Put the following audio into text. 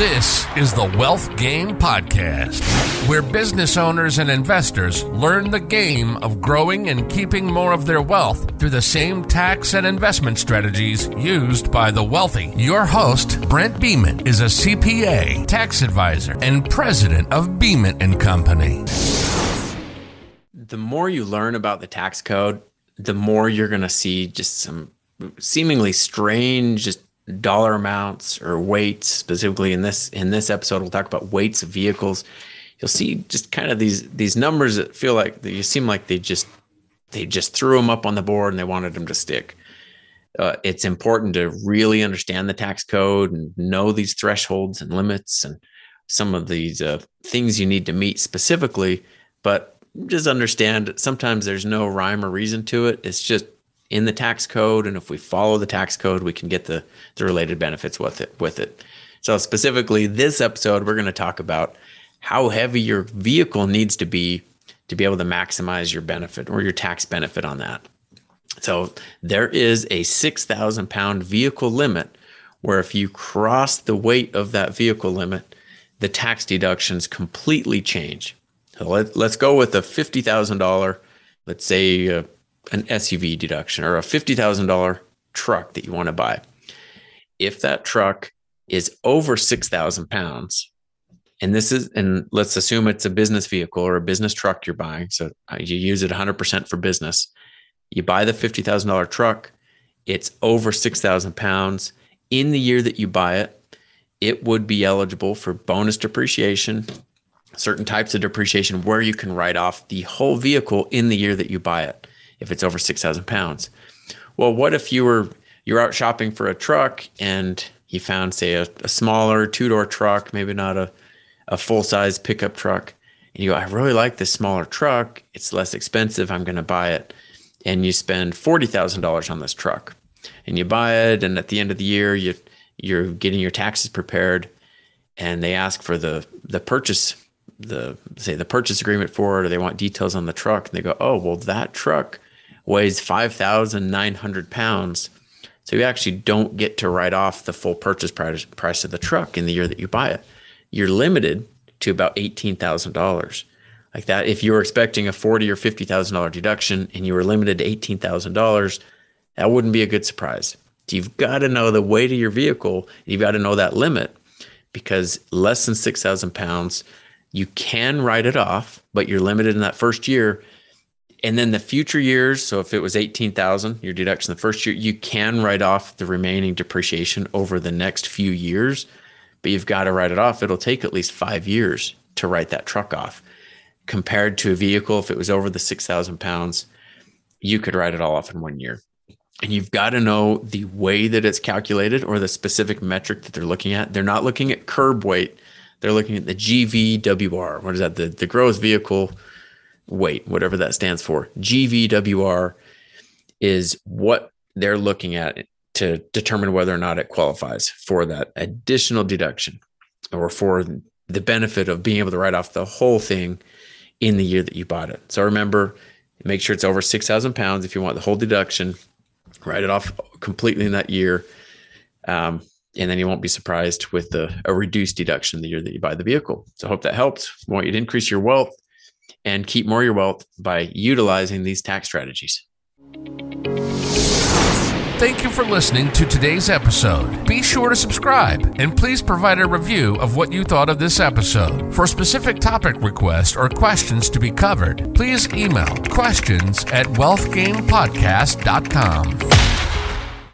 This is the Wealth Game Podcast, where business owners and investors learn the game of growing and keeping more of their wealth through the same tax and investment strategies used by the wealthy. Your host, Brent Beeman, is a CPA, tax advisor, and president of Beeman and Company. The more you learn about the tax code, the more you're going to see just some seemingly strange just dollar amounts or weights specifically in this in this episode we'll talk about weights of vehicles. You'll see just kind of these these numbers that feel like you seem like they just they just threw them up on the board and they wanted them to stick. Uh, it's important to really understand the tax code and know these thresholds and limits and some of these uh, things you need to meet specifically but just understand sometimes there's no rhyme or reason to it. It's just in the tax code, and if we follow the tax code, we can get the the related benefits with it. With it. So specifically, this episode, we're going to talk about how heavy your vehicle needs to be to be able to maximize your benefit or your tax benefit on that. So there is a six thousand pound vehicle limit, where if you cross the weight of that vehicle limit, the tax deductions completely change. So let, us go with a fifty thousand dollar, let's say. Uh, An SUV deduction or a $50,000 truck that you want to buy. If that truck is over 6,000 pounds, and this is, and let's assume it's a business vehicle or a business truck you're buying. So you use it 100% for business. You buy the $50,000 truck, it's over 6,000 pounds. In the year that you buy it, it would be eligible for bonus depreciation, certain types of depreciation where you can write off the whole vehicle in the year that you buy it if it's over 6,000 pounds. Well, what if you were you're out shopping for a truck and you found, say, a, a smaller two door truck, maybe not a, a full size pickup truck, and you go, I really like this smaller truck. It's less expensive. I'm going to buy it. And you spend $40,000 on this truck and you buy it. And at the end of the year, you, you're getting your taxes prepared and they ask for the, the purchase the say the purchase agreement for it or they want details on the truck and they go oh well that truck weighs 5,900 pounds. So you actually don't get to write off the full purchase price, price of the truck in the year that you buy it. You're limited to about $18,000. Like that, if you were expecting a forty or fifty thousand dollar deduction and you were limited to eighteen thousand dollars, that wouldn't be a good surprise. You've got to know the weight of your vehicle. You've got to know that limit because less than six thousand pounds, you can write it off, but you're limited in that first year and then the future years, so if it was 18,000, your deduction the first year, you can write off the remaining depreciation over the next few years, but you've got to write it off. It'll take at least 5 years to write that truck off. Compared to a vehicle if it was over the 6,000 pounds, you could write it all off in 1 year. And you've got to know the way that it's calculated or the specific metric that they're looking at. They're not looking at curb weight. They're looking at the GVWR. What is that? The the gross vehicle weight, whatever that stands for. GVWR is what they're looking at to determine whether or not it qualifies for that additional deduction or for the benefit of being able to write off the whole thing in the year that you bought it. So remember, make sure it's over 6,000 pounds if you want the whole deduction. Write it off completely in that year. Um, and then you won't be surprised with the, a reduced deduction the year that you buy the vehicle. So I hope that helped. I want you to increase your wealth and keep more of your wealth by utilizing these tax strategies. Thank you for listening to today's episode. Be sure to subscribe and please provide a review of what you thought of this episode. For specific topic requests or questions to be covered, please email questions at wealthgamepodcast.com.